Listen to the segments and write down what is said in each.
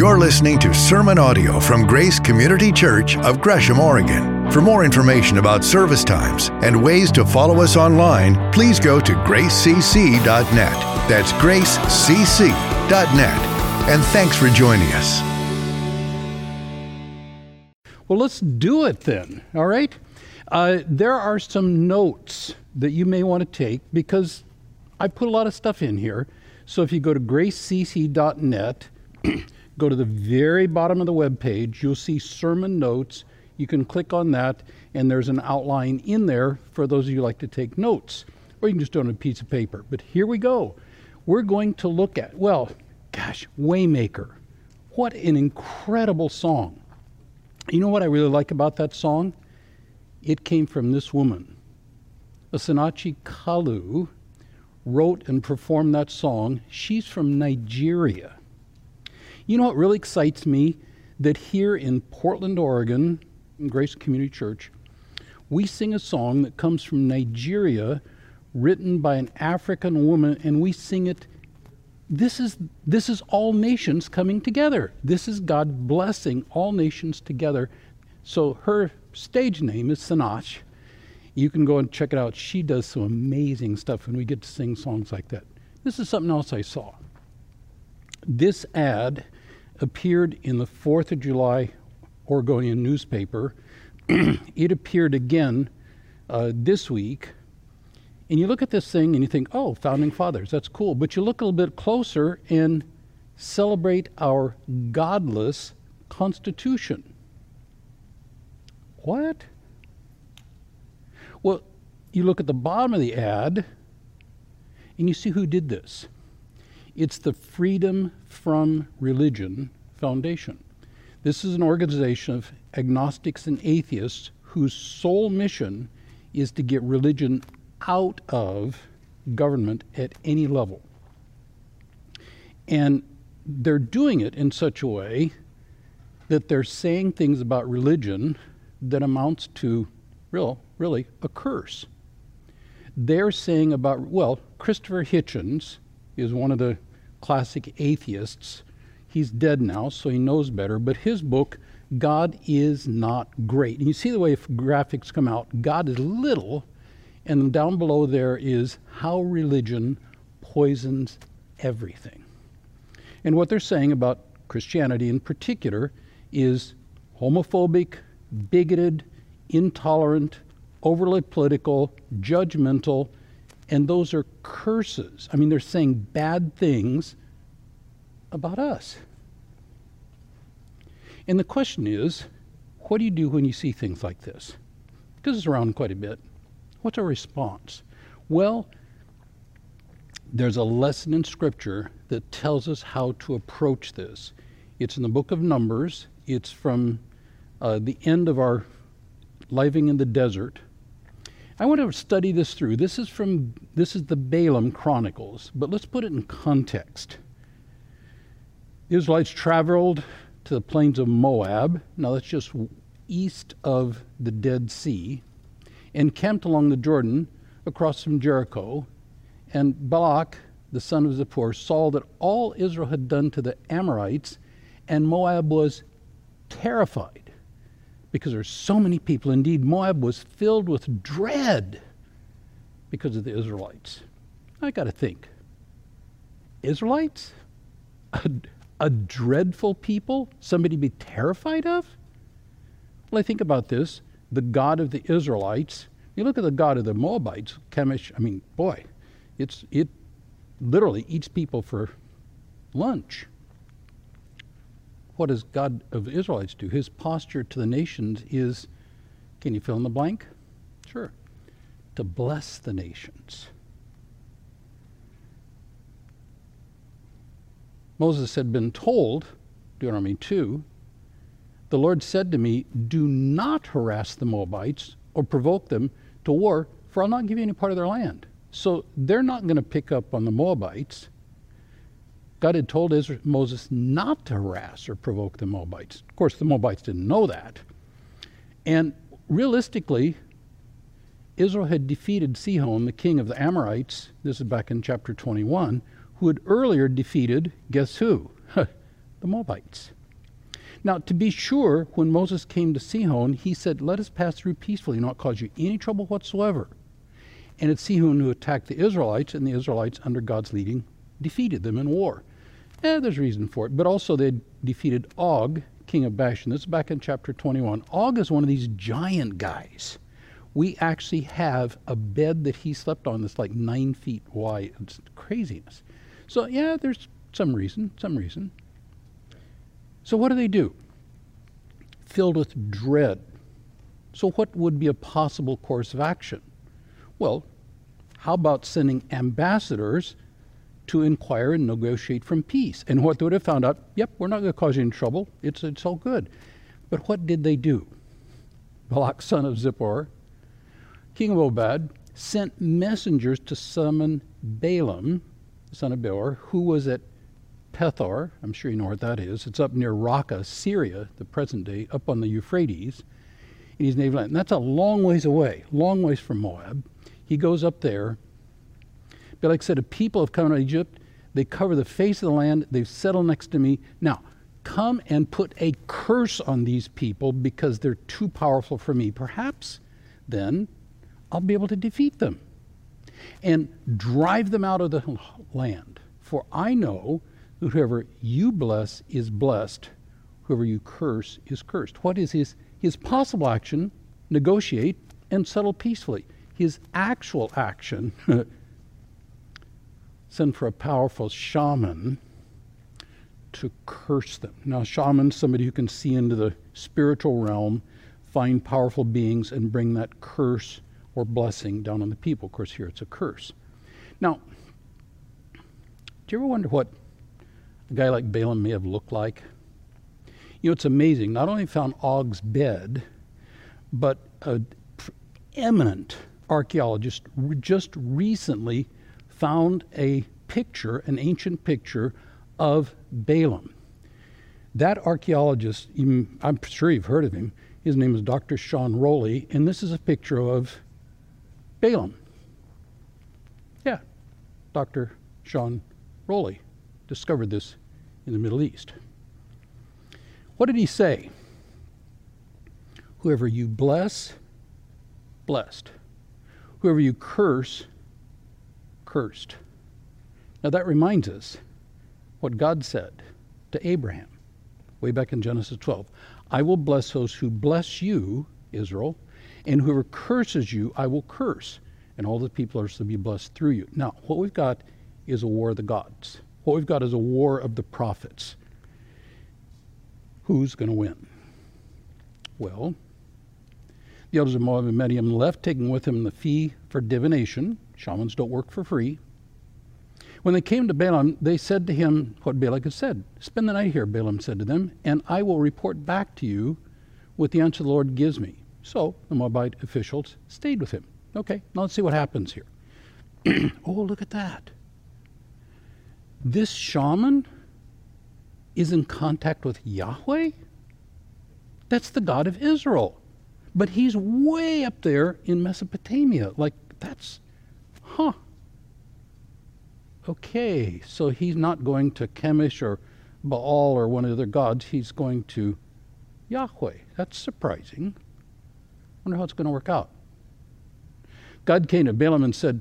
You're listening to sermon audio from Grace Community Church of Gresham, Oregon. For more information about service times and ways to follow us online, please go to gracecc.net. That's gracecc.net. And thanks for joining us. Well, let's do it then, all right? Uh, there are some notes that you may want to take because I put a lot of stuff in here. So if you go to gracecc.net, go to the very bottom of the web page, you'll see sermon notes. You can click on that, and there's an outline in there for those of you like to take notes, or you can just do it on a piece of paper. But here we go. We're going to look at, well, gosh, Waymaker. What an incredible song. You know what I really like about that song? It came from this woman. Osinachi Kalu wrote and performed that song. She's from Nigeria. You know what really excites me? That here in Portland, Oregon, in Grace Community Church, we sing a song that comes from Nigeria, written by an African woman, and we sing it. This is, this is all nations coming together. This is God blessing all nations together. So her stage name is Sinach. You can go and check it out. She does some amazing stuff when we get to sing songs like that. This is something else I saw. This ad appeared in the 4th of July Oregonian newspaper. it appeared again uh, this week. And you look at this thing and you think, oh, founding fathers, that's cool. But you look a little bit closer and celebrate our godless Constitution. What? Well, you look at the bottom of the ad and you see who did this. It's the Freedom from Religion Foundation. This is an organization of agnostics and atheists whose sole mission is to get religion out of government at any level. And they're doing it in such a way that they're saying things about religion that amounts to real, really a curse. They're saying about, well, Christopher Hitchens is one of the classic atheists. He's dead now, so he knows better. But his book, God is Not Great. And you see the way graphics come out God is little, and down below there is how religion poisons everything. And what they're saying about Christianity in particular is homophobic, bigoted, intolerant, overly political, judgmental, and those are curses. I mean, they're saying bad things about us. And the question is what do you do when you see things like this? Because it's around quite a bit. What's our response? Well, there's a lesson in Scripture that tells us how to approach this. It's in the book of Numbers, it's from uh, the end of our living in the desert I want to study this through. This is from this is the Balaam Chronicles, but let's put it in context. The Israelites traveled to the plains of Moab. Now that's just east of the Dead Sea, and camped along the Jordan across from Jericho. And Balak, the son of Zippor, saw that all Israel had done to the Amorites, and Moab was terrified because there's so many people. Indeed, Moab was filled with dread because of the Israelites. I got to think Israelites? A, a dreadful people? Somebody to be terrified of? Well, I think about this the God of the Israelites. You look at the God of the Moabites, Chemosh, I mean, boy, it's, it literally eats people for lunch what does God of the Israelites do? His posture to the nations is can you fill in the blank? Sure. To bless the nations. Moses had been told, Deuteronomy 2, the Lord said to me, Do not harass the Moabites or provoke them to war, for I'll not give you any part of their land. So they're not going to pick up on the Moabites. God had told Israel, Moses not to harass or provoke the Moabites. Of course, the Moabites didn't know that. And realistically, Israel had defeated Sihon, the king of the Amorites. This is back in chapter 21, who had earlier defeated, guess who? the Moabites. Now, to be sure, when Moses came to Sihon, he said, Let us pass through peacefully, not cause you any trouble whatsoever. And it's Sihon who attacked the Israelites, and the Israelites, under God's leading, defeated them in war. Eh, there's reason for it. But also, they defeated Og, king of Bashan. This is back in chapter 21. Og is one of these giant guys. We actually have a bed that he slept on that's like nine feet wide. It's craziness. So, yeah, there's some reason, some reason. So, what do they do? Filled with dread. So, what would be a possible course of action? Well, how about sending ambassadors to inquire and negotiate from peace? And what they would have found out, yep, we're not going to cause you any trouble. It's, it's all good. But what did they do? Balak, son of Zippor, king of Moab, sent messengers to summon Balaam, son of Beor, who was at Pethor, I'm sure you know what that is. It's up near Raqqa, Syria, the present day, up on the Euphrates, in his native land. And that's a long ways away, long ways from Moab. He goes up there. But like I said, a people have come out of Egypt. They cover the face of the land. They've settled next to me. Now, come and put a curse on these people because they're too powerful for me. Perhaps then I'll be able to defeat them and drive them out of the land. For I know that whoever you bless is blessed, whoever you curse is cursed. What is his, his possible action? Negotiate and settle peacefully. His actual action, send for a powerful shaman to curse them. Now, shaman, somebody who can see into the spiritual realm, find powerful beings, and bring that curse or blessing down on the people. Of course, here it's a curse. Now, do you ever wonder what a guy like Balaam may have looked like. You know, it's amazing. Not only found Og's bed, but an eminent archaeologist just recently found a picture, an ancient picture of Balaam. That archaeologist, I'm sure you've heard of him, his name is Dr. Sean Rowley, and this is a picture of Balaam. Yeah, Dr. Sean Rowley discovered this in the Middle East. What did he say? Whoever you bless, blessed. Whoever you curse, cursed. Now that reminds us what God said to Abraham way back in Genesis 12. I will bless those who bless you, Israel, and whoever curses you, I will curse, and all the people are to be blessed through you. Now, what we've got is a war of the gods. What we've got is a war of the prophets. Who's going to win? Well, the elders of Moab and Midian left, taking with them the fee for divination. Shamans don't work for free. When they came to Balaam, they said to him what Balak had said. Spend the night here, Balaam said to them, and I will report back to you what the answer the Lord gives me. So the Moabite officials stayed with him. Okay, now let's see what happens here. oh, look at that this shaman is in contact with Yahweh? That's the God of Israel. But he's way up there in Mesopotamia. Like, that's, huh. Okay, so he's not going to Chemosh or Baal or one of the other gods. He's going to Yahweh. That's surprising. Wonder how it's going to work out. God came to Balaam and said,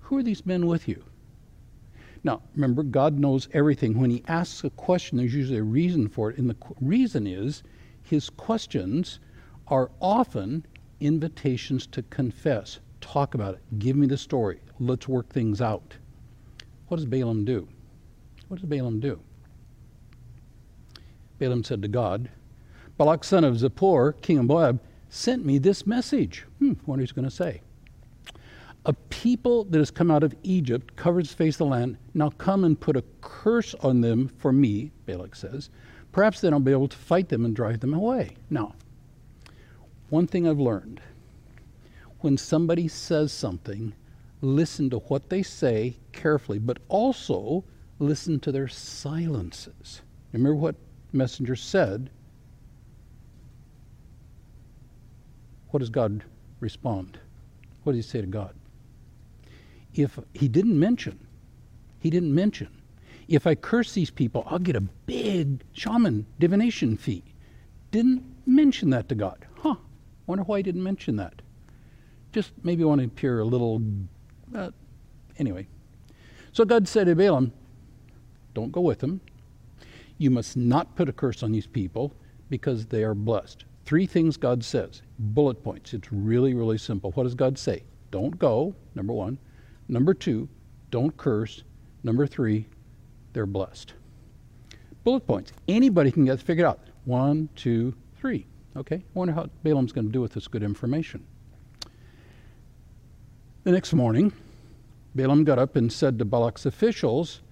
Who are these men with you? Now, remember, God knows everything. When He asks a question, there's usually a reason for it. And the reason is His questions are often invitations to confess, talk about it, give me the story, let's work things out. What does Balaam do? What does Balaam do? Balaam said to God, Balak, son of Zippor, king of Moab, sent me this message. Hmm, what he's going to say a people that has come out of Egypt, covers the face of the land, now come and put a curse on them for me, Balak says. Perhaps then I'll be able to fight them and drive them away. Now, one thing I've learned when somebody says something, listen to what they say carefully, but also listen to their silences. Remember what messenger said? What does God respond? What does he say to God? if he didn't mention, he didn't mention, if I curse these people, I'll get a big shaman divination fee. Didn't mention that to God. Huh. Wonder why he didn't mention that. Just maybe want to appear a little. Uh, anyway. So God said to Balaam, Don't go with them. You must not put a curse on these people because they are blessed. Three things God says, bullet points. It's really, really simple. What does God say? Don't go, number one. Number two, don't curse. Number three, they're blessed. Bullet points. Anybody can get figured out. One, two, three. Okay? I wonder how Balaam's going to do with this good information. The next morning, Balaam got up and said to Balak's officials,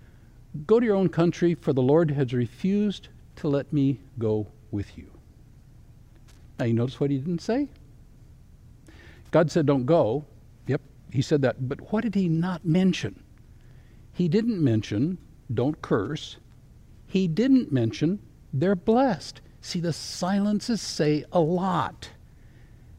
Go to your own country, for the Lord has refused to let me go with you. Now, you notice what he didn't say? God said, Don't go. Yep, he said that. But what did he not mention? He didn't mention, Don't curse. He didn't mention, They're blessed. See, the silences say a lot.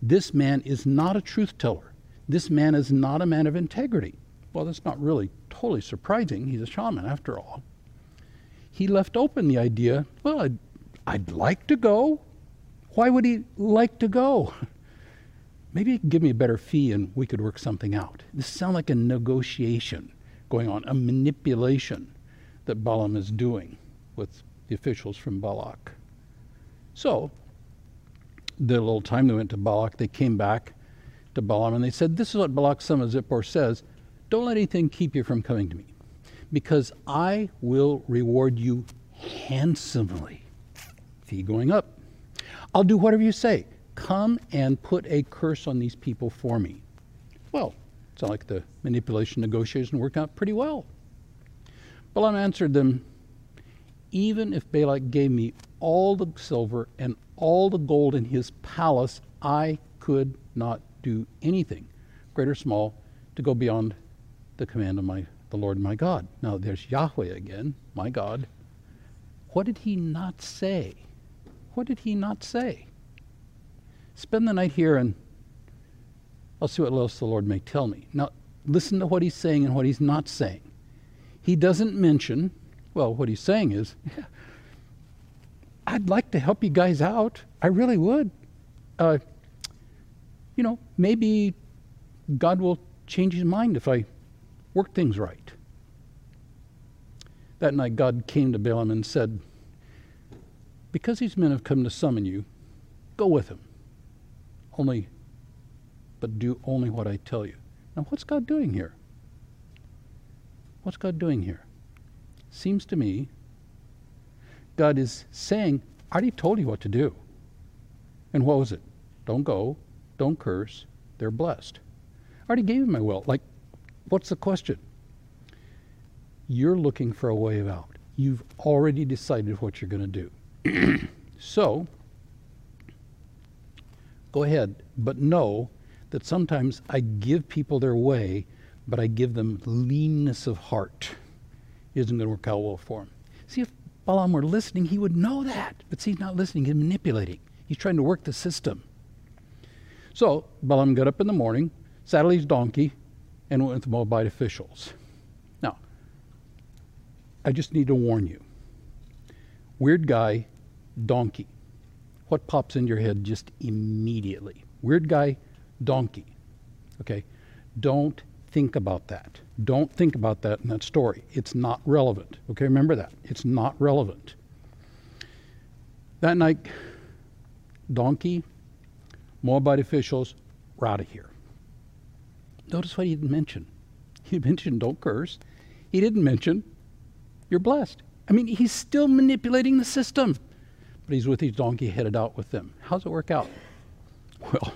This man is not a truth teller. This man is not a man of integrity. Well, that's not really totally surprising. He's a shaman, after all. He left open the idea well, I'd, I'd like to go. Why would he like to go? Maybe he could give me a better fee and we could work something out. This sounds like a negotiation going on, a manipulation that Balaam is doing with the officials from Balak. So, the little time they went to Balak, they came back to Balaam and they said, This is what Balak son of Zippor says. Don't let anything keep you from coming to me, because I will reward you handsomely. Fee going up. I'll do whatever you say. Come and put a curse on these people for me. Well, it's like the manipulation negotiation worked out pretty well. Balaam answered them, Even if Balak gave me all the silver and all the gold in his palace, I could not do anything, great or small, to go beyond the command of my the Lord my God. Now there's Yahweh again, my God. What did he not say? What did he not say? Spend the night here and I'll see what else the Lord may tell me. Now listen to what he's saying and what he's not saying. He doesn't mention, well, what he's saying is, yeah, I'd like to help you guys out. I really would. Uh, you know, maybe God will change his mind if I work things right. That night, God came to Balaam and said, Because these men have come to summon you, go with them. Only, but do only what I tell you. Now, what's God doing here? What's God doing here? Seems to me God is saying, I already told you what to do. And what was it? Don't go, don't curse, they're blessed. I already gave you my will. Like, what's the question? You're looking for a way out. You've already decided what you're going to do. so, go ahead, but know that sometimes I give people their way, but I give them leanness of heart. It isn't going to work out well for them. See, if Balaam were listening, he would know that. But see, he's not listening, he's manipulating. He's trying to work the system. So Balaam got up in the morning, saddled his donkey, and went with the Moabite officials. Now, I just need to warn you. Weird guy, donkey. What pops in your head just immediately? Weird guy, donkey. Okay? Don't think about that. Don't think about that in that story. It's not relevant. Okay, remember that. It's not relevant. That night, donkey, Moabite officials, we're out of here. Notice what he didn't mention. He mentioned don't curse. He didn't mention you're blessed. I mean, he's still manipulating the system, but he's with his donkey headed out with them. How's it work out? Well,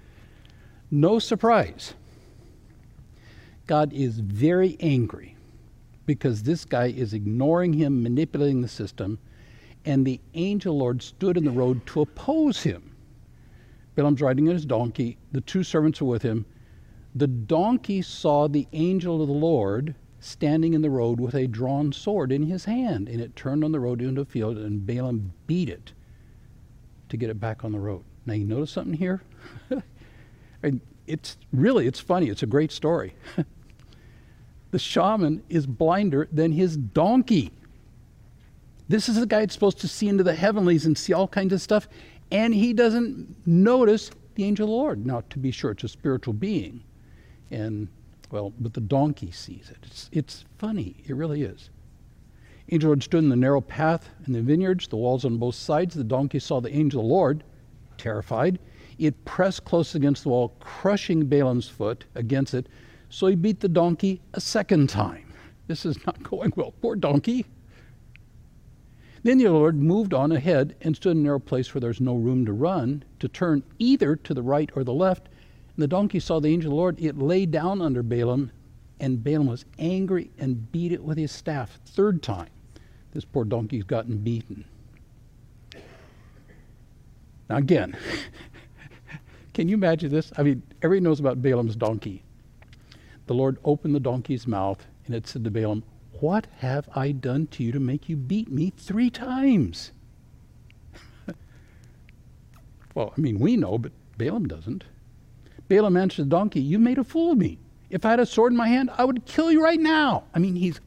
no surprise. God is very angry because this guy is ignoring him, manipulating the system, and the angel Lord stood in the road to oppose him. Balaam's riding on his donkey, the two servants are with him. The donkey saw the angel of the Lord standing in the road with a drawn sword in his hand, and it turned on the road into a field, and Balaam beat it to get it back on the road. Now you notice something here? and it's really it's funny. It's a great story. the shaman is blinder than his donkey. This is the guy that's supposed to see into the heavenlies and see all kinds of stuff, and he doesn't notice the angel of the Lord. Now, to be sure, it's a spiritual being, and well, but the donkey sees it. It's, it's funny. It really is. Angel Lord stood in the narrow path in the vineyards, the walls on both sides. The donkey saw the angel of the Lord, terrified. It pressed close against the wall, crushing Balaam's foot against it. So he beat the donkey a second time. This is not going well. Poor donkey. Then the Lord moved on ahead and stood in a narrow place where there's no room to run, to turn either to the right or the left. And the donkey saw the angel of the Lord. It lay down under Balaam, and Balaam was angry and beat it with his staff. Third time, this poor donkey's gotten beaten. Now, again, can you imagine this? I mean, everybody knows about Balaam's donkey. The Lord opened the donkey's mouth, and it said to Balaam, What have I done to you to make you beat me three times? well, I mean, we know, but Balaam doesn't. Balaam answered the donkey, You made a fool of me. If I had a sword in my hand, I would kill you right now. I mean, he's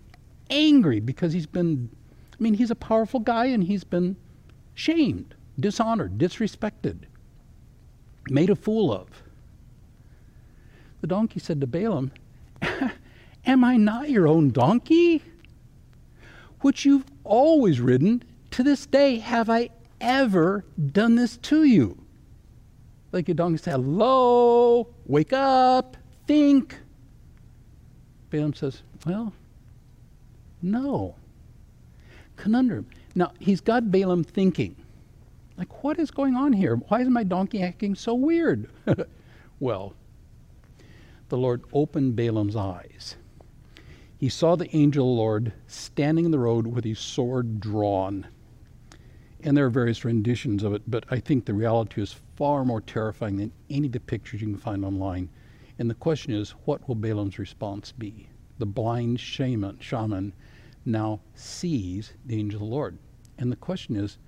angry because he's been, I mean, he's a powerful guy and he's been shamed, dishonored, disrespected, made a fool of. The donkey said to Balaam, Am I not your own donkey? Which you've always ridden. To this day, have I ever done this to you? Like your donkey said, Hello, wake up, think. Balaam says, Well, no. Conundrum. Now, he's got Balaam thinking, like, what is going on here? Why is my donkey acting so weird? well, the Lord opened Balaam's eyes. He saw the angel of the Lord standing in the road with his sword drawn. And there are various renditions of it, but I think the reality is far more terrifying than any of the pictures you can find online. And the question is, what will Balaam's response be? The blind shaman, shaman now sees the angel of the Lord. And the question is,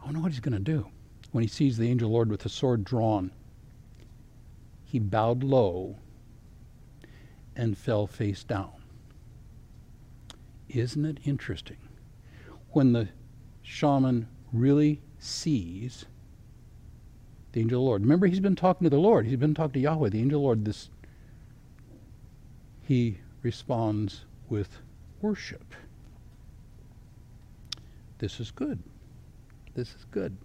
I don't know what he's going to do. When he sees the angel of the Lord with the sword drawn, he bowed low and fell face down. Isn't it interesting? When the shaman really sees the angel of the Lord. Remember, he's been talking to the Lord. He's been talking to Yahweh, the angel of the Lord. This he responds with worship. This is good. This is good.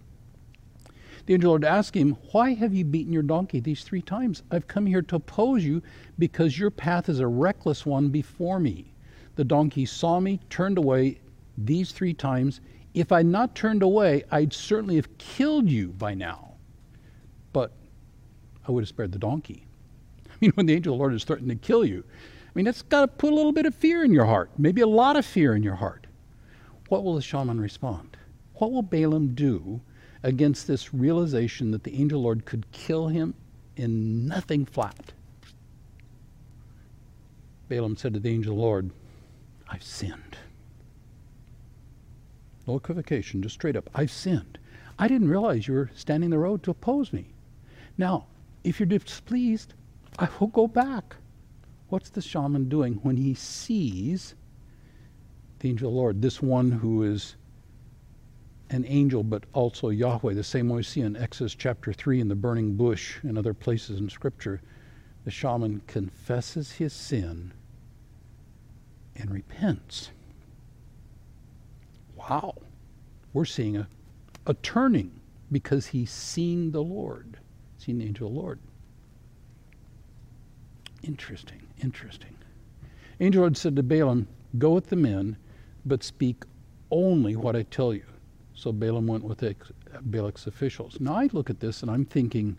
The angel Lord asked him, Why have you beaten your donkey these three times? I've come here to oppose you because your path is a reckless one before me. The donkey saw me, turned away these three times. If I'd not turned away, I'd certainly have killed you by now. But I would have spared the donkey. I mean, when the angel of the Lord is threatening to kill you, I mean, that's got to put a little bit of fear in your heart, maybe a lot of fear in your heart. What will the shaman respond? What will Balaam do against this realization that the angel of the Lord could kill him in nothing flat? Balaam said to the angel of the Lord, I've sinned. No equivocation, just straight up. I've sinned. I didn't realize you were standing the road to oppose me. Now, if you're displeased, I will go back. What's the shaman doing when he sees the angel of the Lord, this one who is an angel but also Yahweh, the same way we see in Exodus chapter 3 in the burning bush and other places in Scripture? The shaman confesses his sin and repents. Wow. We're seeing a, a turning because he's seen the Lord, seen the angel of the Lord. Interesting, interesting. Angel Lord said to Balaam, Go with the men, but speak only what I tell you. So Balaam went with Balak's officials. Now I look at this and I'm thinking,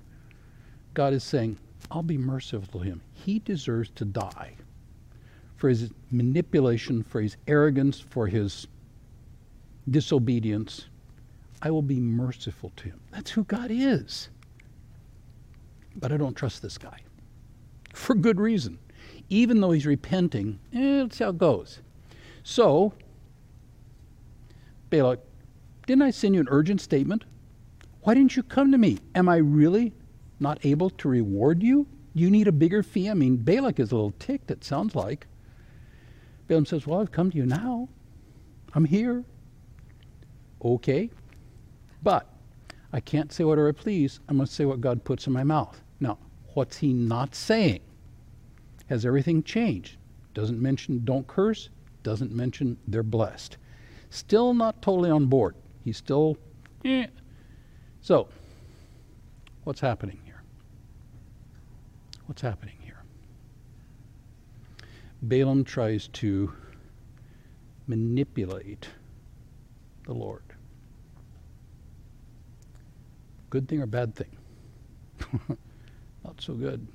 God is saying, I'll be merciful to him. He deserves to die for his manipulation, for his arrogance, for his disobedience. I will be merciful to him. That's who God is. But I don't trust this guy for good reason. Even though he's repenting, eh, let's see how it goes. So, Balak, didn't I send you an urgent statement? Why didn't you come to me? Am I really not able to reward you? You need a bigger fee? I mean, Balak is a little ticked, it sounds like. Balaam says, Well, I've come to you now. I'm here. Okay. But I can't say whatever I please. I must say what God puts in my mouth. Now, what's he not saying? Has everything changed? Doesn't mention don't curse, doesn't mention they're blessed. Still not totally on board. He's still, eh. So, what's happening here? What's happening here? Balaam tries to manipulate the Lord. Good thing or bad thing? Not so good.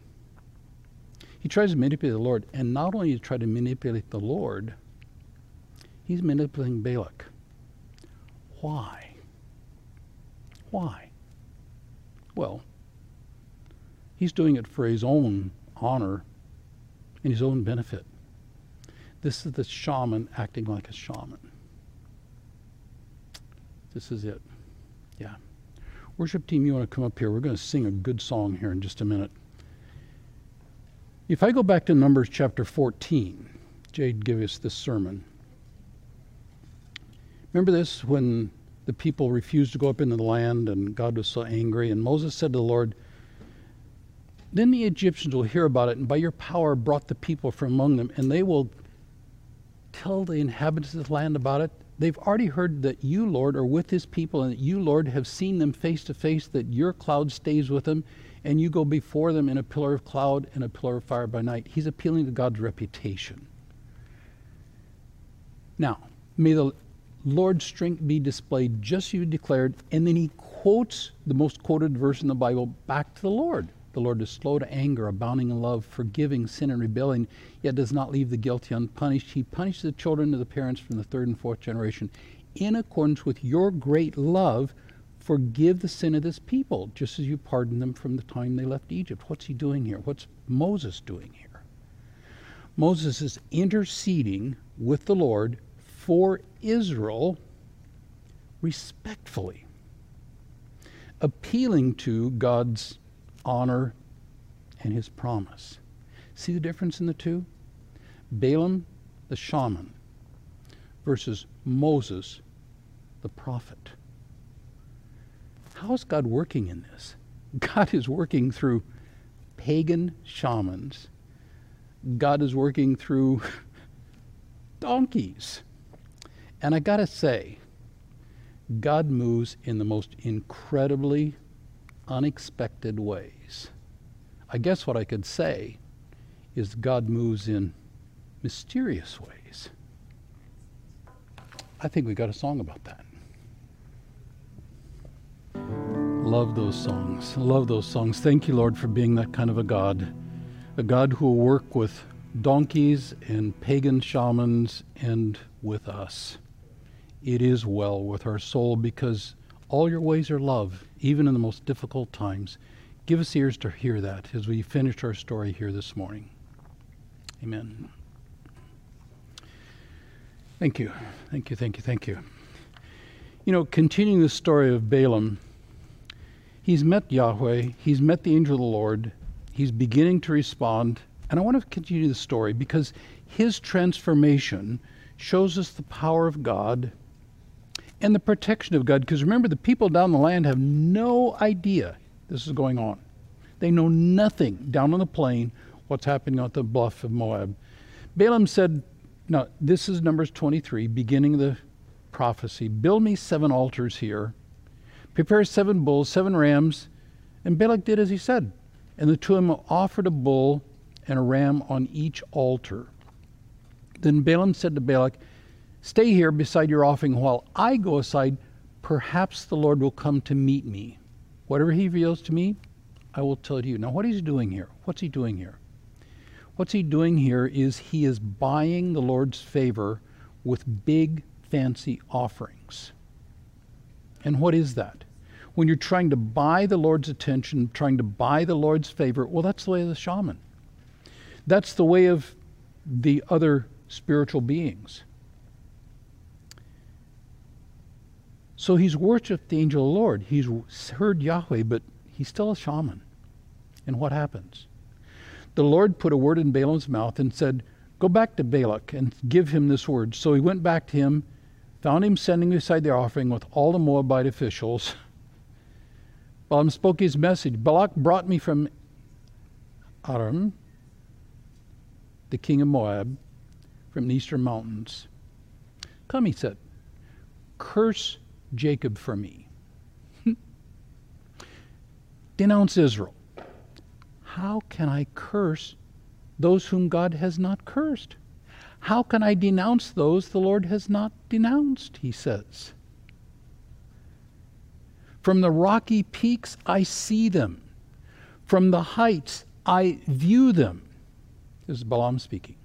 He tries to manipulate the Lord, and not only does he try to manipulate the Lord, he's manipulating Balak. Why? Why? Well, he's doing it for his own honor and his own benefit. This is the shaman acting like a shaman. This is it. Yeah. Worship team, you want to come up here? We're going to sing a good song here in just a minute. If I go back to Numbers chapter 14, Jade gave us this sermon. Remember this when the people refused to go up into the land and God was so angry, and Moses said to the Lord, Then the Egyptians will hear about it, and by your power brought the people from among them, and they will tell the inhabitants of the land about it. They've already heard that you, Lord, are with his people, and that you, Lord, have seen them face to face, that your cloud stays with them, and you go before them in a pillar of cloud and a pillar of fire by night. He's appealing to God's reputation. Now, may the Lord's strength be displayed just as you declared, and then he quotes the most quoted verse in the Bible back to the Lord. The Lord is slow to anger, abounding in love, forgiving sin and rebellion, yet does not leave the guilty unpunished. He punishes the children of the parents from the third and fourth generation. In accordance with your great love, forgive the sin of this people, just as you pardoned them from the time they left Egypt. What's he doing here? What's Moses doing here? Moses is interceding with the Lord for Israel respectfully, appealing to God's honor and his promise. See the difference in the two? Balaam, the shaman, versus Moses, the prophet. How is God working in this? God is working through pagan shamans. God is working through donkeys. And I got to say, God moves in the most incredibly unexpected ways. I guess what I could say is God moves in mysterious ways. I think we got a song about that. Love those songs. Love those songs. Thank you, Lord, for being that kind of a God. A God who will work with donkeys and pagan shamans and with us. It is well with our soul because all your ways are love, even in the most difficult times. Give us ears to hear that as we finish our story here this morning. Amen. Thank you. Thank you, thank you, thank you. You know, continuing the story of Balaam, he's met Yahweh, he's met the angel of the Lord, he's beginning to respond. And I want to continue the story because his transformation shows us the power of God and the protection of God. Because remember, the people down the land have no idea this is going on. They know nothing down on the plain what's happening at the bluff of Moab. Balaam said, now, this is Numbers 23, beginning of the prophecy. Build me seven altars here, prepare seven bulls, seven rams. And Balak did as he said. And the two of them offered a bull and a ram on each altar. Then Balaam said to Balak, Stay here beside your offering while I go aside. Perhaps the Lord will come to meet me. Whatever he reveals to me, I will tell to you. Now, what is he doing here? What's he doing here? What's he doing here is he is buying the Lord's favor with big, fancy offerings. And what is that? When you're trying to buy the Lord's attention, trying to buy the Lord's favor, well, that's the way of the shaman. That's the way of the other spiritual beings. So he's worshiped the angel of the Lord. He's heard Yahweh, but he's still a shaman. And what happens? The Lord put a word in Balaam's mouth and said, Go back to Balak and give him this word. So he went back to him, found him standing beside the offering with all the Moabite officials. Balaam spoke his message. Balak brought me from Aram, the king of Moab, from the eastern mountains. Come, he said, curse Jacob for me. Denounce Israel. How can I curse those whom God has not cursed? How can I denounce those the Lord has not denounced? He says. From the rocky peaks, I see them. From the heights, I view them. This is Balaam speaking.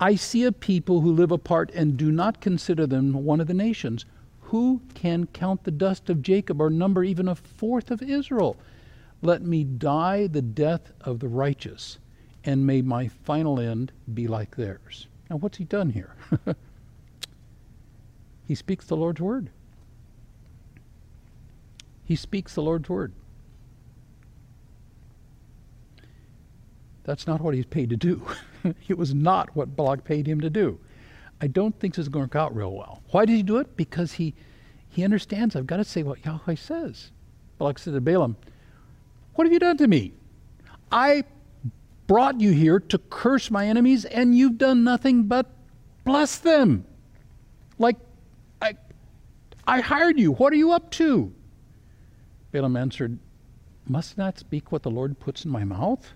I see a people who live apart and do not consider them one of the nations. Who can count the dust of Jacob or number even a fourth of Israel? Let me die the death of the righteous, and may my final end be like theirs. Now, what's he done here? he speaks the Lord's word. He speaks the Lord's word. That's not what he's paid to do. it was not what Balak paid him to do. I don't think this is going to work out real well. Why did he do it? Because he, he understands I've got to say what Yahweh says. Balak said to Balaam, What have you done to me? I brought you here to curse my enemies, and you've done nothing but bless them. Like, I, I hired you. What are you up to? Balaam answered, Must not speak what the Lord puts in my mouth?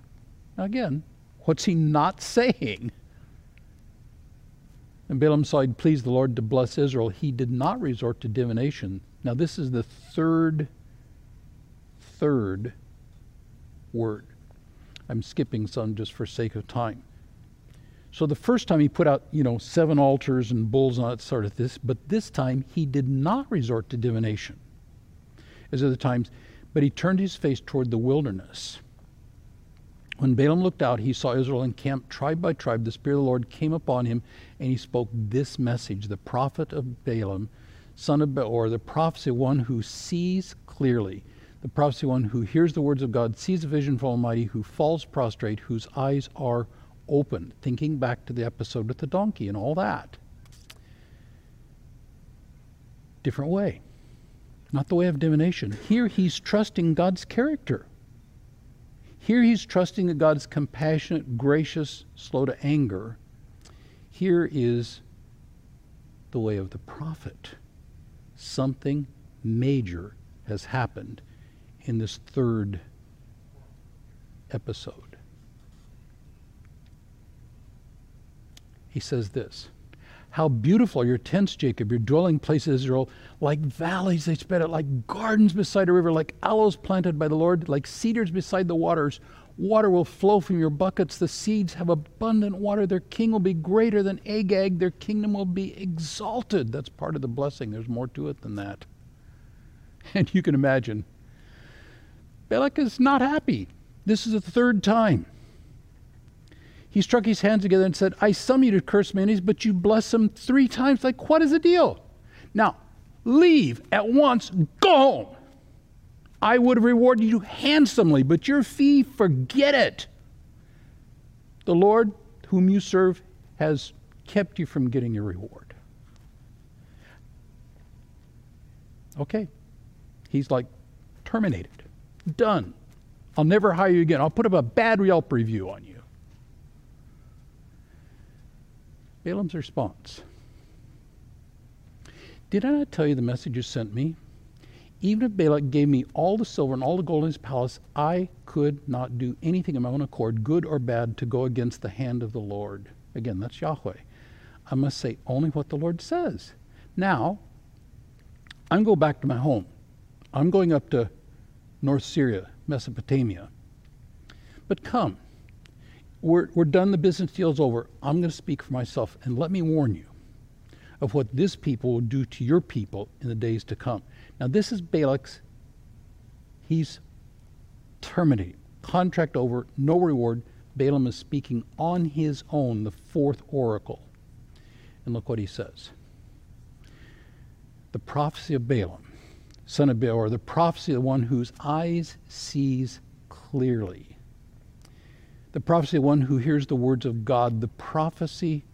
Now again, what's he not saying? And Balaam saw he'd pleased the Lord to bless Israel. He did not resort to divination. Now this is the third, third word. I'm skipping some just for sake of time. So the first time he put out, you know, seven altars and bulls and all that sort of this, but this time he did not resort to divination as other times, but he turned his face toward the wilderness. When Balaam looked out, he saw Israel encamped tribe by tribe. The Spirit of the Lord came upon him, and he spoke this message The prophet of Balaam, son of Beor, the prophecy one who sees clearly, the prophecy one who hears the words of God, sees a vision from Almighty, who falls prostrate, whose eyes are opened. Thinking back to the episode with the donkey and all that. Different way. Not the way of divination. Here he's trusting God's character. Here he's trusting that God is compassionate, gracious, slow to anger. Here is the way of the prophet. Something major has happened in this third episode. He says this how beautiful are your tents, Jacob, your dwelling place, Israel. Like valleys they spread out, like gardens beside a river, like aloes planted by the Lord, like cedars beside the waters. Water will flow from your buckets. The seeds have abundant water. Their king will be greater than Agag. Their kingdom will be exalted. That's part of the blessing. There's more to it than that. And you can imagine, Balak is not happy. This is the third time. He struck his hands together and said, I summon you to curse enemies, but you bless them three times. Like, what is the deal? Now, leave at once, go home. I would have rewarded you handsomely, but your fee, forget it. The Lord whom you serve has kept you from getting your reward. Okay. He's like, terminated. Done. I'll never hire you again. I'll put up a bad Yelp review on you. Balaam's response Did I not tell you the message you sent me? Even if Balak gave me all the silver and all the gold in his palace, I could not do anything of my own accord, good or bad, to go against the hand of the Lord. Again, that's Yahweh. I must say only what the Lord says. Now, I'm going back to my home. I'm going up to North Syria, Mesopotamia. But come, we're, we're done, the business deal's over. I'm going to speak for myself. And let me warn you of what this people will do to your people in the days to come. Now, this is Balak's. He's terminating. Contract over, no reward. Balaam is speaking on his own, the fourth oracle. And look what he says. The prophecy of Balaam, son of Beor, the prophecy of the one whose eyes sees clearly The prophecy of one who hears the words of God, the prophecy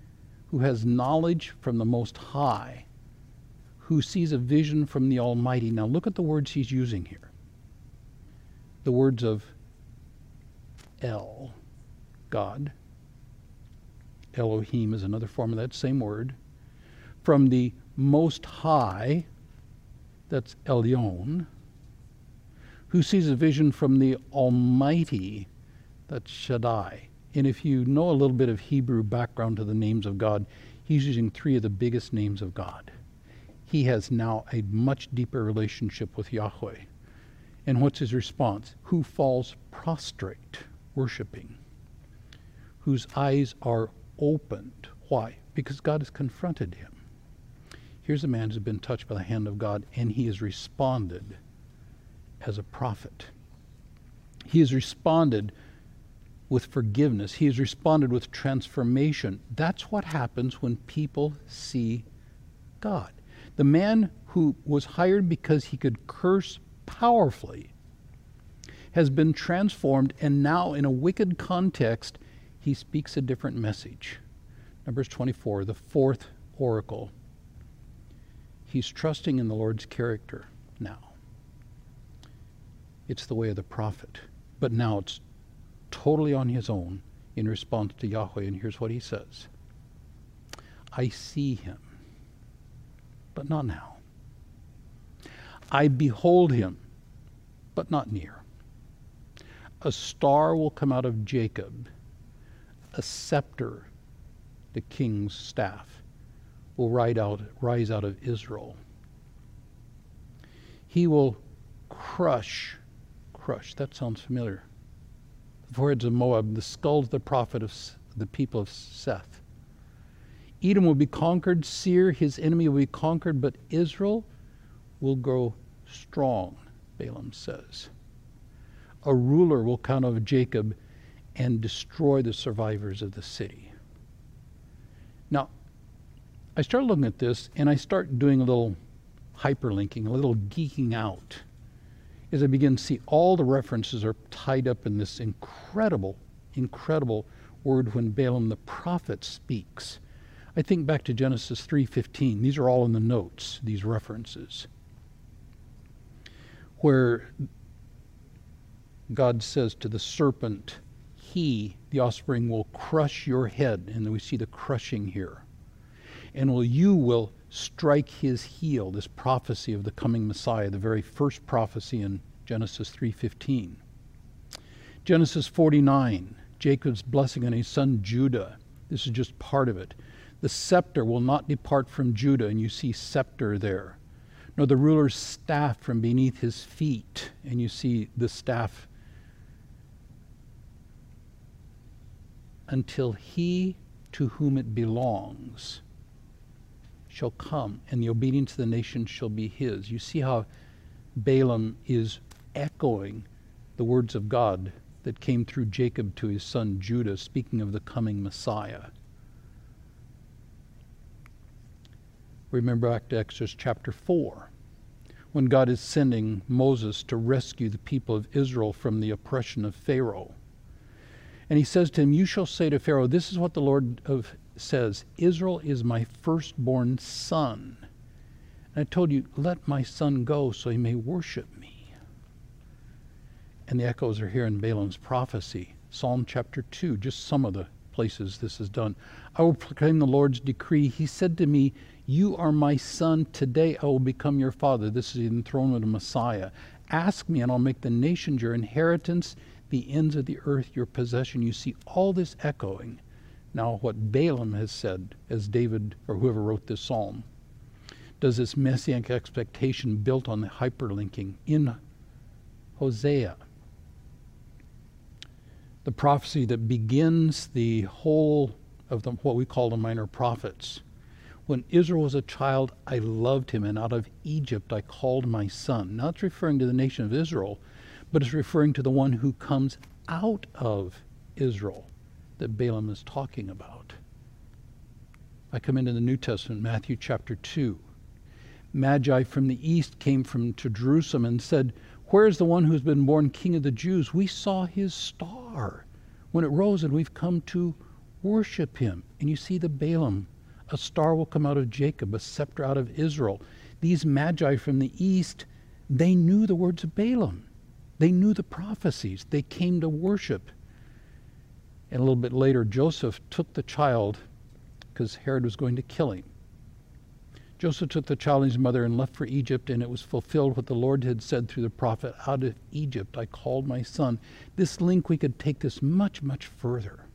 who has knowledge from the Most High, who sees a vision from the Almighty. Now look at the words he's using here. The words of El, God. Elohim is another form of that same word. From the Most High, that's Elyon, who sees a vision from the Almighty, that's Shaddai. And if you know a little bit of Hebrew background to the names of God, he's using three of the biggest names of God. He has now a much deeper relationship with Yahweh. And what's his response? Who falls prostrate, worshiping, whose eyes are opened. Why? Because God has confronted him. Here's a man who's been touched by the hand of God, and he has responded as a prophet. He has responded with forgiveness. He has responded with transformation. That's what happens when people see God. The man who was hired because he could curse powerfully has been transformed, and now in a wicked context, he speaks a different message. Numbers 24, the fourth oracle. He's trusting in the Lord's character now. It's the way of the prophet. But now it's totally on his own in response to Yahweh. And here's what he says I see him, but not now. I behold him, but not near. A star will come out of Jacob, a scepter, the king's staff, will ride out, rise out of Israel. He will crush, crush, that sounds familiar the of Moab, the skulls of the prophet of the people of Seth. Edom will be conquered, Seir, his enemy, will be conquered, but Israel will grow strong, Balaam says. A ruler will come of Jacob and destroy the survivors of the city. Now, I start looking at this and I start doing a little hyperlinking, a little geeking out as I begin to see all the references are tied up in this incredible, incredible word when Balaam the prophet speaks. I think back to Genesis 3:15. These are all in the notes, these references. Where God says to the serpent, he, the offspring, will crush your head. And we see the crushing here. And will you will strike his heel, this prophecy of the coming Messiah, the very first prophecy in Genesis 3:15. Genesis 49, Jacob's blessing on his son Judah. This is just part of it. The scepter will not depart from Judah, and you see scepter there. Nor the ruler's staff from beneath his feet, and you see the staff until he to whom it belongs shall come, and the obedience of the nation shall be his. You see how Balaam is echoing the words of God that came through Jacob to his son Judah, speaking of the coming Messiah. Remember back to Exodus chapter 4, when God is sending Moses to rescue the people of Israel from the oppression of Pharaoh. And he says to him, You shall say to Pharaoh, This is what the Lord of says Israel is my firstborn son. And I told you, let my son go so he may worship me. And the echoes are here in Balaam's prophecy, Psalm chapter 2, just some of the places this is done. I will proclaim the Lord's decree. He said to me, You are my son. Today I will become your father. This is the enthronement of Messiah. Ask me, and I'll make the nations your inheritance, the ends of the earth your possession. You see all this echoing now, what Balaam has said, as David or whoever wrote this psalm, does this messianic expectation built on the hyperlinking in Hosea. The prophecy that begins the whole of the, what we call the minor prophets. When Israel was a child, I loved him, and out of Egypt I called my son. Now it's referring to the nation of Israel, but it's referring to the one who comes out of Israel that Balaam is talking about. I come into the New Testament, Matthew chapter 2. Magi from the east came from to Jerusalem and said, Where is the one who's been born king of the Jews? We saw his star when it rose, and we've come to worship him. And you see the Balaam, a star will come out of Jacob, a scepter out of Israel. These magi from the east, they knew the words of Balaam. They knew the prophecies. They came to worship. And a little bit later, Joseph took the child because Herod was going to kill him. Joseph took the child and his mother and left for Egypt, and it was fulfilled what the Lord had said through the prophet Out of Egypt I called my son. This link, we could take this much, much further.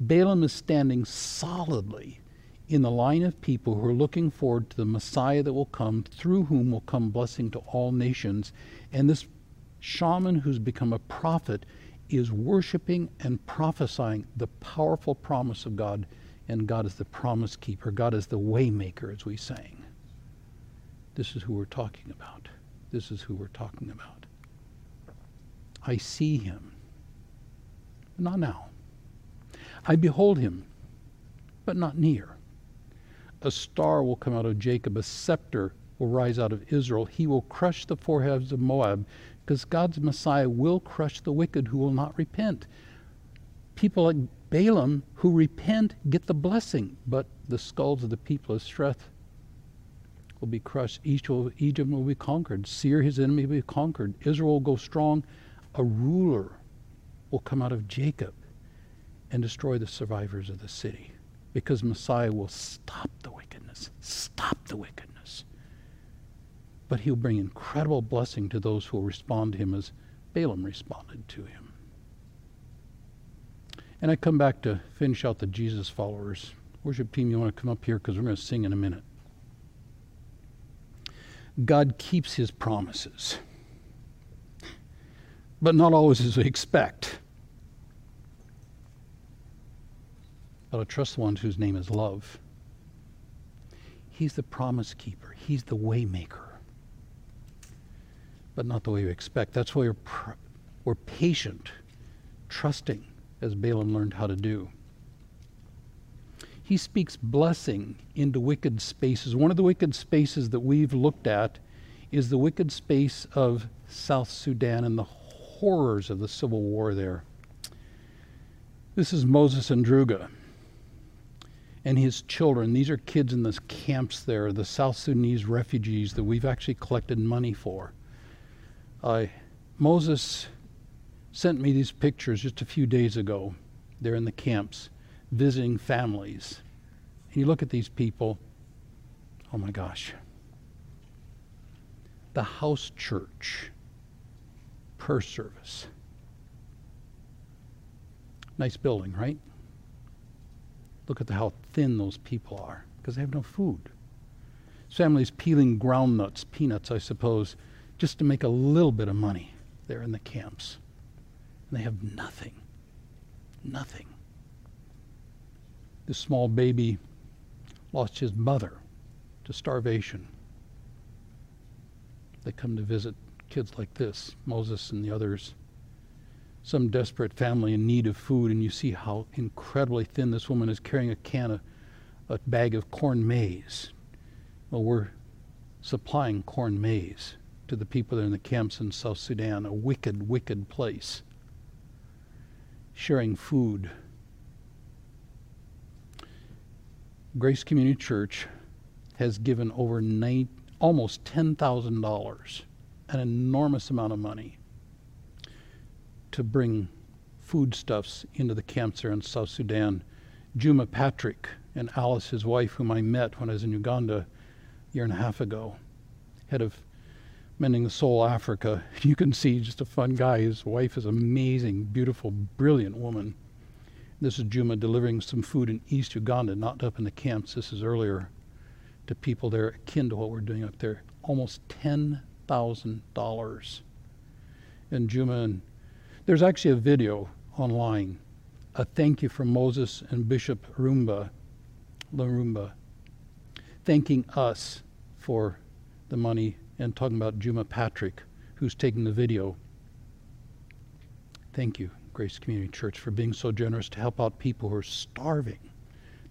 Balaam is standing solidly in the line of people who are looking forward to the Messiah that will come, through whom will come blessing to all nations. And this shaman who's become a prophet is worshiping and prophesying the powerful promise of God. And God is the promise keeper. God is the waymaker, as we sang. This is who we're talking about. This is who we're talking about. I see him, not now. I behold him, but not near. A star will come out of Jacob, a scepter will rise out of Israel. He will crush the foreheads of Moab, because God's Messiah will crush the wicked who will not repent. People like Balaam who repent get the blessing, but the skulls of the people of Sheth will be crushed. Egypt will be conquered. Seir, his enemy, will be conquered. Israel will go strong. A ruler will come out of Jacob and destroy the survivors of the city because Messiah will stop the wickedness, stop the wickedness. But he'll bring incredible blessing to those who will respond to him as Balaam responded to him. And I come back to finish out the Jesus followers. Worship team, you want to come up here because we're going to sing in a minute. God keeps his promises, but not always as we expect. but I trust the one whose name is love. He's the promise keeper. He's the waymaker. But not the way you expect. That's why we're, we're patient, trusting, as Balaam learned how to do. He speaks blessing into wicked spaces. One of the wicked spaces that we've looked at is the wicked space of South Sudan and the horrors of the civil war there. This is Moses and Druga and his children. These are kids in the camps there, the South Sudanese refugees that we've actually collected money for. Moses sent me these pictures just a few days ago. They're in the camps visiting families. And you look at these people, oh my gosh. The house church per service. Nice building, right? Look at how thin those people are because they have no food. Families peeling ground nuts, peanuts, I suppose, just to make a little bit of money there in the camps. And they have nothing. Nothing. This small baby lost his mother to starvation. They come to visit kids like this, Moses and the others some desperate family in need of food, and you see how incredibly thin this woman is carrying a can of a bag of corn maize. Well, we're supplying corn maize to the people in the camps in South Sudan, a wicked, wicked place. Sharing food. Grace Community Church has given over nine, almost $10,000, an enormous amount of money to bring foodstuffs into the camps there in South Sudan. Juma Patrick and Alice, his wife, whom I met when I was in Uganda a year and a half ago, head of The Soul Africa. You can see just a fun guy. His wife is amazing, beautiful, brilliant woman. This is Juma delivering some food in East Uganda, not up in the camps. This is earlier to people there akin to what we're doing up there. Almost $10,000. And Juma and there's actually a video online, a thank you from Moses and Bishop Rumba, Larumba, thanking us for the money and talking about Juma Patrick, who's taking the video. Thank you, Grace Community Church, for being so generous to help out people who are starving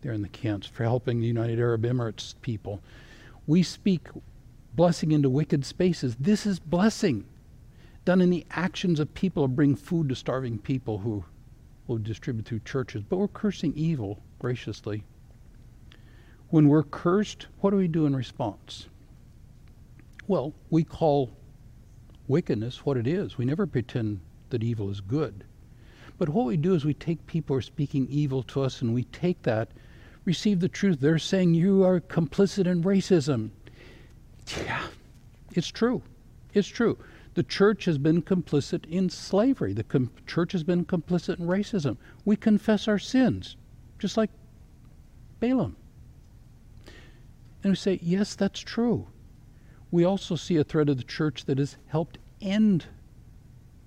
there in the camps, for helping the United Arab Emirates people. We speak blessing into wicked spaces. This is blessing done in the actions of people to bring food to starving people who will distribute through churches, but we're cursing evil graciously. When we're cursed, what do we do in response? Well, we call wickedness what it is. We never pretend that evil is good. But what we do is we take people who are speaking evil to us and we take that, receive the truth. They're saying you are complicit in racism. Yeah, it's true. It's true. The church has been complicit in slavery. The com- church has been complicit in racism. We confess our sins, just like Balaam. And we say, yes, that's true. We also see a thread of the church that has helped end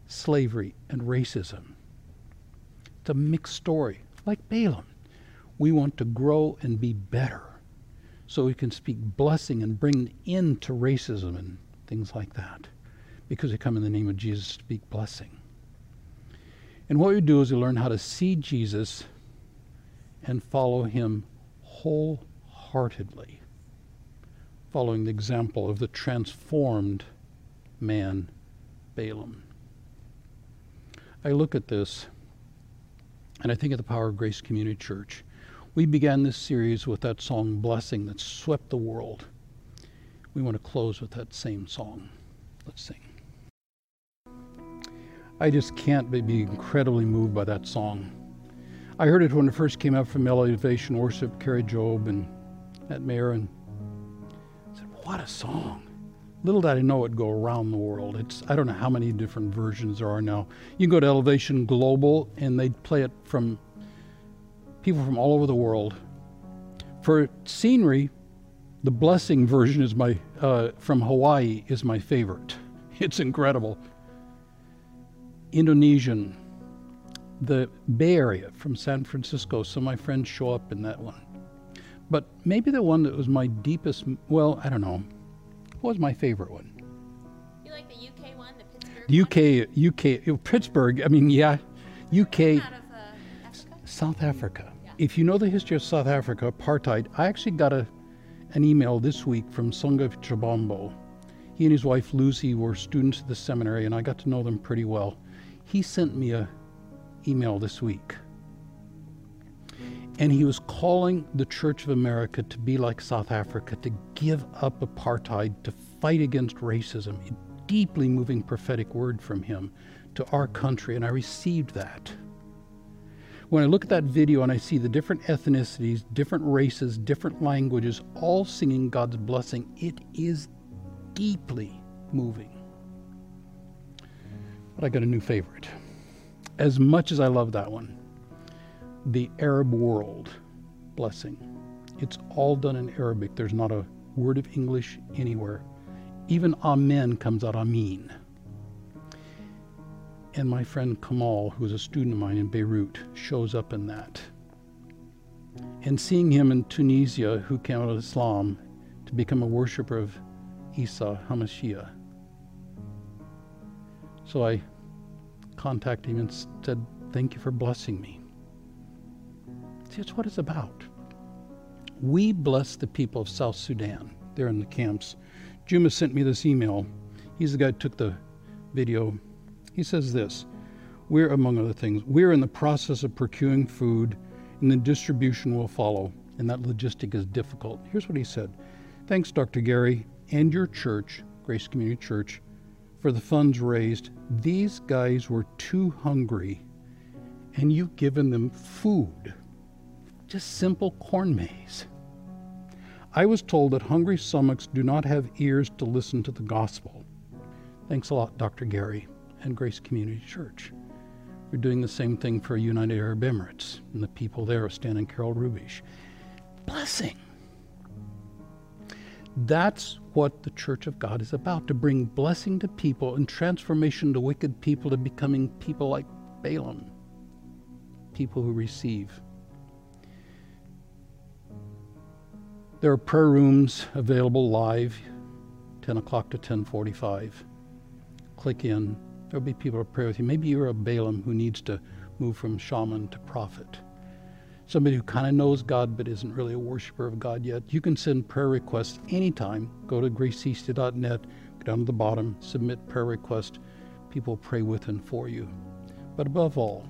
slavery and racism. It's a mixed story, like Balaam. We want to grow and be better so we can speak blessing and bring an end to racism and things like that because we come in the name of Jesus to speak blessing. And what we do is we learn how to see Jesus and follow him wholeheartedly, following the example of the transformed man, Balaam. I look at this and I think of the Power of Grace Community Church. We began this series with that song, Blessing, that swept the world. We want to close with that same song. Let's sing. I just can't but be incredibly moved by that song. I heard it when it first came out from Elevation Worship, Kari Jobe, and Matt Mayor, and What a song! Little did I know it'd go around the world. It's I don't know how many different versions there are now. You go to Elevation Global, and they play it from people from all over the world. For scenery, the Blessing version is my uh, from Hawaii is my favorite. It's incredible. Indonesian, the Bay Area from San Francisco. Of my friends show up in that one. But maybe the one that was my deepest, well, I don't know. What was my favorite one? You like the UK one, the Pittsburgh UK, UK, Pittsburgh. I mean, yeah, UK. Out of uh, Africa? South Africa. Yeah. If you know the history of South Africa, apartheid, I actually got a, an email this week from Sunga Chabambo. He and his wife Lucy were students at the seminary, and I got to know them pretty well. He sent me a email this week. And he was calling the Church of America to be like South Africa, to give up apartheid, to fight against racism. A deeply moving prophetic word from him to our country, and I received that. When I look at that video and I see the different ethnicities, different races, different languages, all singing God's blessing, it is deeply moving. But I got a new favorite. As much as I love that one, the Arab world blessing. It's all done in Arabic. There's not a word of English anywhere. Even Amen comes out Amin. And my friend Kamal, who's a student of mine in Beirut, shows up in that. And seeing him in Tunisia, who came out of Islam to become a worshiper of Isa Hamashiach. So I contacted him and said, Thank you for blessing me. That's what it's about. We bless the people of South Sudan. They're in the camps. Juma sent me this email. He's the guy who took the video. He says this We're, among other things, we're in the process of procuring food, and the distribution will follow, and that logistic is difficult. Here's what he said Thanks, Dr. Gary, and your church, Grace Community Church, for the funds raised. These guys were too hungry, and you've given them food just simple corn maize. I was told that hungry stomachs do not have ears to listen to the gospel. Thanks a lot, Dr. Gary and Grace Community Church. We're doing the same thing for United Arab Emirates and the people there, Stan and Carol Rubish. Blessing. That's what the Church of God is about to bring blessing to people and transformation to wicked people to becoming people like Balaam, people who receive. There are prayer rooms available live, 10 o'clock to 10:45. Click in. There'll be people to pray with you. Maybe you're a Balaam who needs to move from shaman to prophet. Somebody who kind of knows God but isn't really a worshiper of God yet. You can send prayer requests anytime. Go to gracecc.net, go down to the bottom, submit prayer request. People pray with and for you. But above all,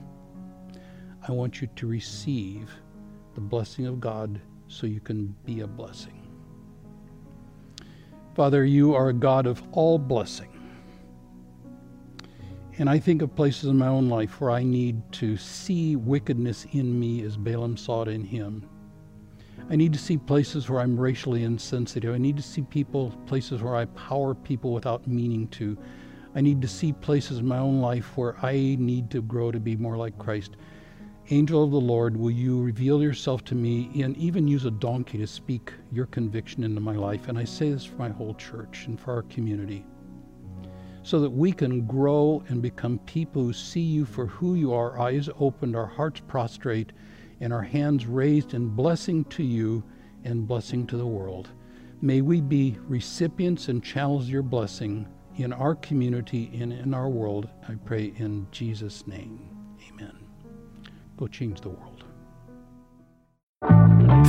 I want you to receive the blessing of God so you can be a blessing. Father, you are a God of all blessing. And I think of places in my own life where I need to see wickedness in me as Balaam saw it in him. I need to see places where I'm racially insensitive. I need to see people, places where I power people without meaning to. I need to see places in my own life where I need to grow to be more like Christ. Angel of the Lord, will you reveal yourself to me and even use a donkey to speak your conviction into my life? And I say this for my whole church and for our community so that we can grow and become people who see you for who you are, eyes opened, our hearts prostrate, and our hands raised in blessing to you and blessing to the world. May we be recipients and channels your blessing in our community and in our world. I pray in Jesus' name. Go change the world.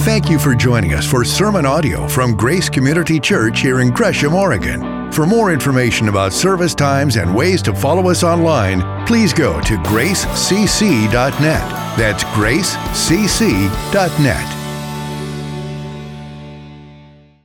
Thank you for joining us for sermon audio from Grace Community Church here in Gresham, Oregon. For more information about service times and ways to follow us online, please go to gracecc.net. That's gracecc.net.